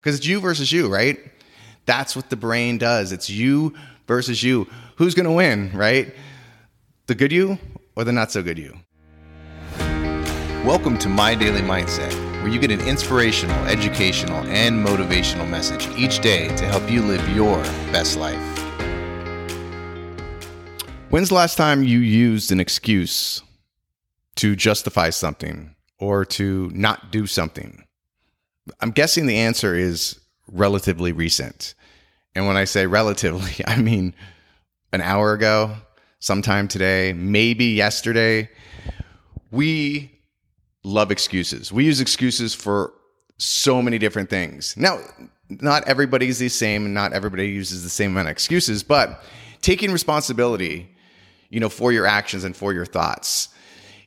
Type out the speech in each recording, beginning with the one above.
because it's you versus you, right? That's what the brain does. It's you versus you. Who's going to win, right? The good you or the not so good you? Welcome to My Daily Mindset, where you get an inspirational, educational, and motivational message each day to help you live your best life. When's the last time you used an excuse to justify something or to not do something? I'm guessing the answer is relatively recent. And when I say relatively, I mean an hour ago, sometime today, maybe yesterday. We love excuses. We use excuses for so many different things. Now, not everybody's the same and not everybody uses the same amount of excuses, but taking responsibility, you know, for your actions and for your thoughts.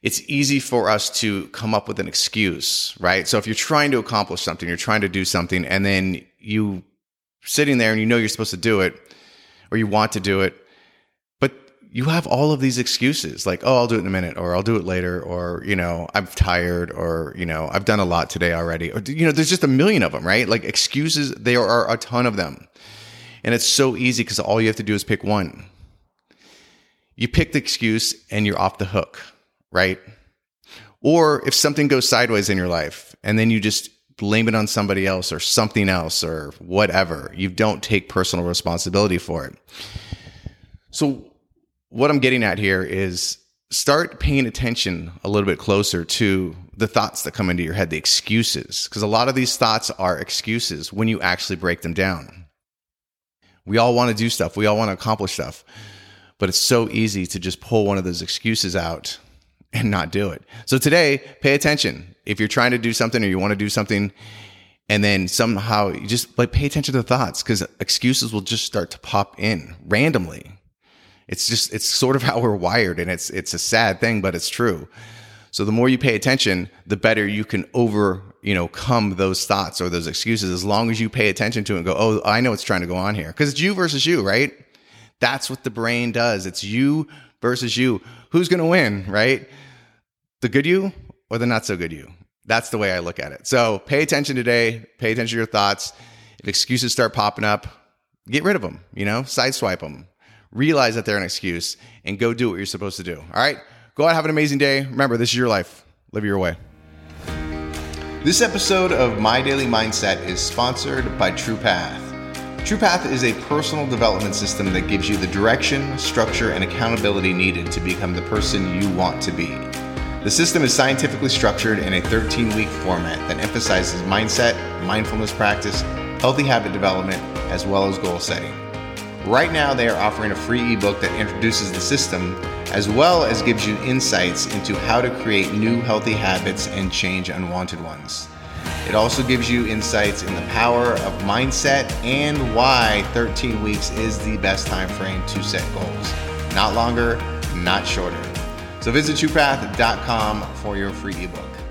It's easy for us to come up with an excuse, right? So if you're trying to accomplish something, you're trying to do something and then you sitting there and you know you're supposed to do it or you want to do it but you have all of these excuses like, oh, I'll do it in a minute, or I'll do it later, or, you know, I'm tired, or, you know, I've done a lot today already. Or, you know, there's just a million of them, right? Like excuses, there are a ton of them. And it's so easy because all you have to do is pick one. You pick the excuse and you're off the hook, right? Or if something goes sideways in your life and then you just blame it on somebody else or something else or whatever, you don't take personal responsibility for it. So, what I'm getting at here is start paying attention a little bit closer to the thoughts that come into your head, the excuses, because a lot of these thoughts are excuses when you actually break them down. We all want to do stuff, we all want to accomplish stuff, but it's so easy to just pull one of those excuses out and not do it. So today, pay attention. If you're trying to do something or you want to do something, and then somehow you just like pay attention to the thoughts because excuses will just start to pop in randomly it's just it's sort of how we're wired, and it's it's a sad thing, but it's true. So the more you pay attention, the better you can over you know come those thoughts or those excuses. As long as you pay attention to it and go, oh, I know what's trying to go on here, because it's you versus you, right? That's what the brain does. It's you versus you. Who's going to win, right? The good you or the not so good you? That's the way I look at it. So pay attention today. Pay attention to your thoughts. If excuses start popping up, get rid of them. You know, sideswipe them realize that they're an excuse, and go do what you're supposed to do. All right? Go out, have an amazing day. Remember, this is your life. Live your way. This episode of My Daily Mindset is sponsored by TruePath. TruePath is a personal development system that gives you the direction, structure, and accountability needed to become the person you want to be. The system is scientifically structured in a 13 week format that emphasizes mindset, mindfulness practice, healthy habit development, as well as goal setting. Right now, they are offering a free ebook that introduces the system as well as gives you insights into how to create new healthy habits and change unwanted ones. It also gives you insights in the power of mindset and why 13 weeks is the best time frame to set goals. Not longer, not shorter. So visit TruePath.com for your free ebook.